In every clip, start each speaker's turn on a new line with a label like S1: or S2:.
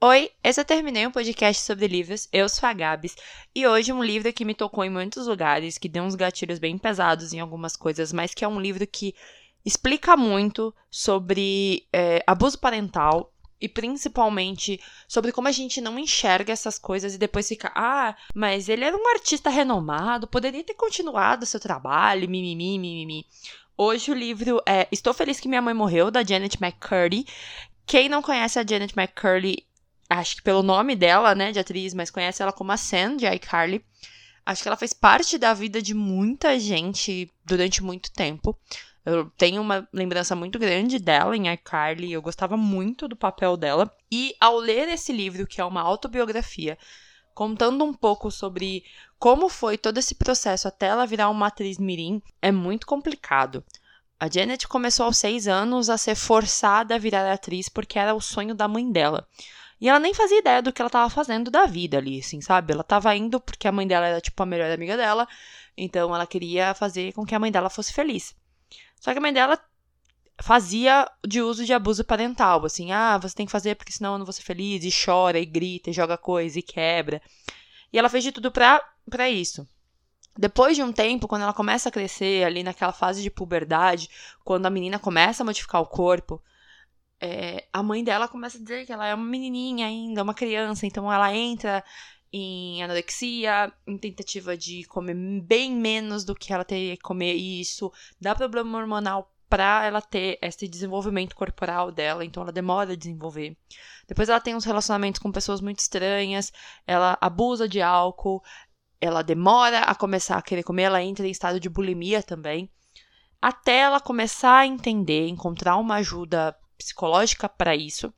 S1: Oi, esse eu terminei um podcast sobre livros, eu sou a Gabs, e hoje um livro que me tocou em muitos lugares, que deu uns gatilhos bem pesados em algumas coisas, mas que é um livro que explica muito sobre é, abuso parental e principalmente sobre como a gente não enxerga essas coisas e depois fica, ah, mas ele era um artista renomado, poderia ter continuado seu trabalho, mimimi, mimimi. Hoje o livro é Estou Feliz que Minha Mãe Morreu, da Janet McCurdy. Quem não conhece a Janet McCurdy, acho que pelo nome dela, né, de atriz, mas conhece ela como a Sam de iCarly. Acho que ela fez parte da vida de muita gente durante muito tempo. Eu tenho uma lembrança muito grande dela em iCarly, eu gostava muito do papel dela. E ao ler esse livro, que é uma autobiografia, contando um pouco sobre como foi todo esse processo até ela virar uma atriz mirim, é muito complicado. A Janet começou aos seis anos a ser forçada a virar atriz porque era o sonho da mãe dela. E ela nem fazia ideia do que ela estava fazendo da vida ali, assim, sabe? Ela estava indo porque a mãe dela era, tipo, a melhor amiga dela. Então ela queria fazer com que a mãe dela fosse feliz. Só que a mãe dela fazia de uso de abuso parental, assim, ah, você tem que fazer porque senão eu não vou ser feliz, e chora, e grita, e joga coisa, e quebra. E ela fez de tudo pra, pra isso. Depois de um tempo, quando ela começa a crescer, ali naquela fase de puberdade, quando a menina começa a modificar o corpo, é, a mãe dela começa a dizer que ela é uma menininha ainda, uma criança, então ela entra em anorexia, em tentativa de comer bem menos do que ela teria que comer, e isso dá problema hormonal para ela ter esse desenvolvimento corporal dela, então ela demora a desenvolver. Depois ela tem uns relacionamentos com pessoas muito estranhas, ela abusa de álcool, ela demora a começar a querer comer, ela entra em estado de bulimia também, até ela começar a entender, encontrar uma ajuda psicológica para isso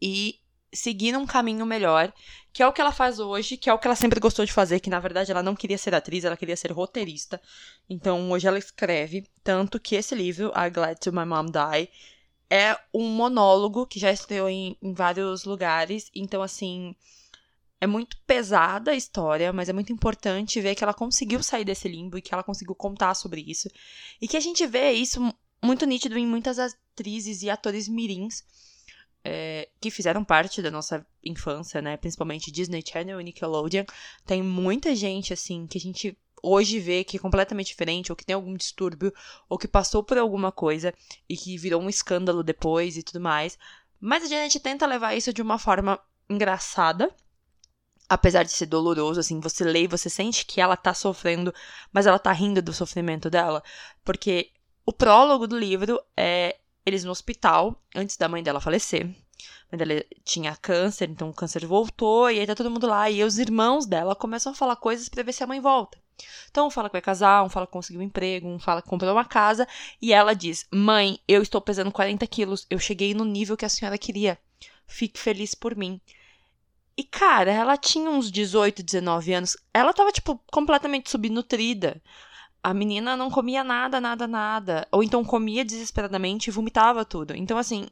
S1: e seguir um caminho melhor que é o que ela faz hoje, que é o que ela sempre gostou de fazer, que na verdade ela não queria ser atriz, ela queria ser roteirista. Então hoje ela escreve, tanto que esse livro, I Glad to My Mom Die, é um monólogo que já estreou em, em vários lugares. Então, assim, é muito pesada a história, mas é muito importante ver que ela conseguiu sair desse limbo e que ela conseguiu contar sobre isso. E que a gente vê isso muito nítido em muitas atrizes e atores mirins é, que fizeram parte da nossa infância, né? Principalmente Disney Channel e Nickelodeon. Tem muita gente, assim, que a gente hoje vê que é completamente diferente, ou que tem algum distúrbio, ou que passou por alguma coisa e que virou um escândalo depois e tudo mais. Mas a gente tenta levar isso de uma forma engraçada, apesar de ser doloroso, assim, você lê e você sente que ela tá sofrendo, mas ela tá rindo do sofrimento dela, porque o prólogo do livro é eles no hospital, antes da mãe dela falecer. A mãe dela tinha câncer, então o câncer voltou, e aí tá todo mundo lá. E os irmãos dela começam a falar coisas para ver se a mãe volta. Então, um fala que vai casar, um fala que conseguiu um emprego, um fala que comprou uma casa. E ela diz: Mãe, eu estou pesando 40 quilos, eu cheguei no nível que a senhora queria. Fique feliz por mim. E, cara, ela tinha uns 18, 19 anos. Ela tava, tipo, completamente subnutrida a menina não comia nada, nada, nada. Ou então comia desesperadamente e vomitava tudo. Então, assim,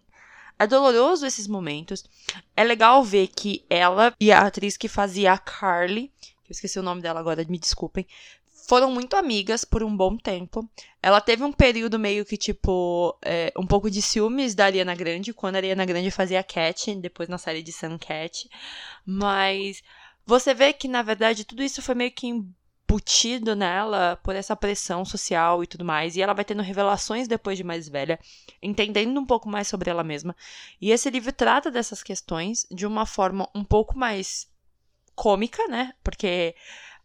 S1: é doloroso esses momentos. É legal ver que ela e a atriz que fazia a Carly, que eu esqueci o nome dela agora, me desculpem, foram muito amigas por um bom tempo. Ela teve um período meio que, tipo, é, um pouco de ciúmes da Ariana Grande, quando a Ariana Grande fazia Cat, depois na série de Sun Cat. Mas você vê que, na verdade, tudo isso foi meio que embutido nela por essa pressão social e tudo mais. E ela vai tendo revelações depois de mais velha, entendendo um pouco mais sobre ela mesma. E esse livro trata dessas questões de uma forma um pouco mais cômica, né? Porque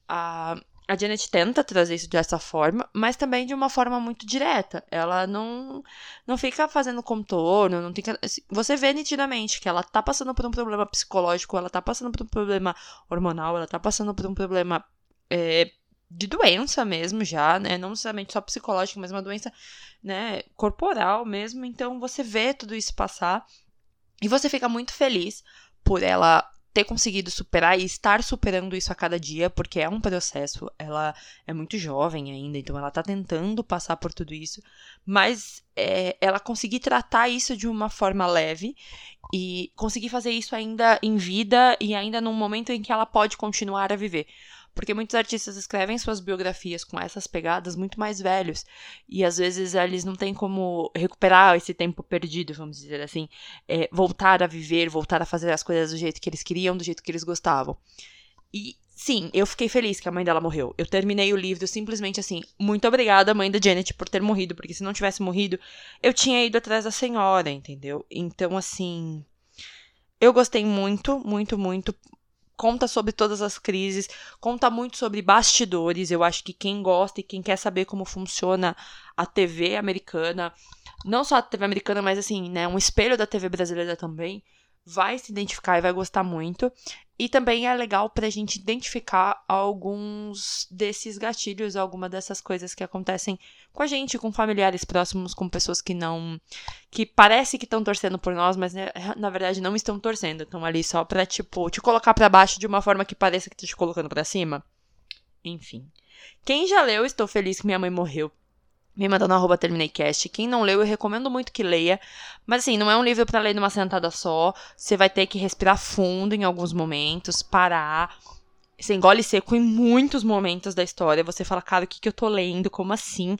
S1: a. A Janet tenta trazer isso dessa forma, mas também de uma forma muito direta. Ela não não fica fazendo contorno, não fica... Assim, você vê nitidamente que ela tá passando por um problema psicológico, ela tá passando por um problema hormonal, ela tá passando por um problema é, de doença mesmo já, né? Não necessariamente só psicológica, mas uma doença, né, corporal mesmo. Então você vê tudo isso passar e você fica muito feliz por ela ter conseguido superar e estar superando isso a cada dia, porque é um processo. Ela é muito jovem ainda, então ela tá tentando passar por tudo isso, mas é, ela conseguir tratar isso de uma forma leve e conseguir fazer isso ainda em vida e ainda num momento em que ela pode continuar a viver. Porque muitos artistas escrevem suas biografias com essas pegadas muito mais velhos. E às vezes eles não têm como recuperar esse tempo perdido, vamos dizer assim. É, voltar a viver, voltar a fazer as coisas do jeito que eles queriam, do jeito que eles gostavam. E sim, eu fiquei feliz que a mãe dela morreu. Eu terminei o livro simplesmente assim, muito obrigada, mãe da Janet, por ter morrido, porque se não tivesse morrido, eu tinha ido atrás da senhora, entendeu? Então, assim, eu gostei muito, muito, muito. Conta sobre todas as crises, conta muito sobre bastidores. Eu acho que quem gosta e quem quer saber como funciona a TV americana, não só a TV americana, mas assim, né, um espelho da TV brasileira também, vai se identificar e vai gostar muito. E também é legal pra gente identificar alguns desses gatilhos, alguma dessas coisas que acontecem com a gente, com familiares próximos, com pessoas que não. que parece que estão torcendo por nós, mas né, na verdade não estão torcendo. Estão ali só pra, tipo, te colocar para baixo de uma forma que pareça que tá te colocando para cima. Enfim. Quem já leu, estou feliz que minha mãe morreu me mandou no arroba TermineiCast. Quem não leu, eu recomendo muito que leia. Mas assim, não é um livro para ler numa sentada só. Você vai ter que respirar fundo em alguns momentos, parar. Você engole seco em muitos momentos da história. Você fala, cara, o que, que eu tô lendo? Como assim?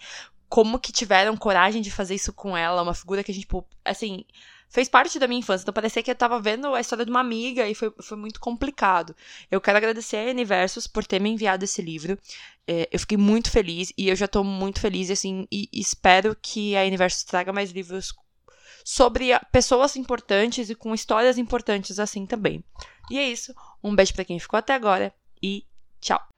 S1: Como que tiveram coragem de fazer isso com ela? Uma figura que a gente, tipo, assim, fez parte da minha infância. Então parecia que eu tava vendo a história de uma amiga e foi, foi muito complicado. Eu quero agradecer a Universos por ter me enviado esse livro. É, eu fiquei muito feliz e eu já tô muito feliz, assim, e espero que a Universos traga mais livros sobre pessoas importantes e com histórias importantes assim também. E é isso. Um beijo para quem ficou até agora e tchau.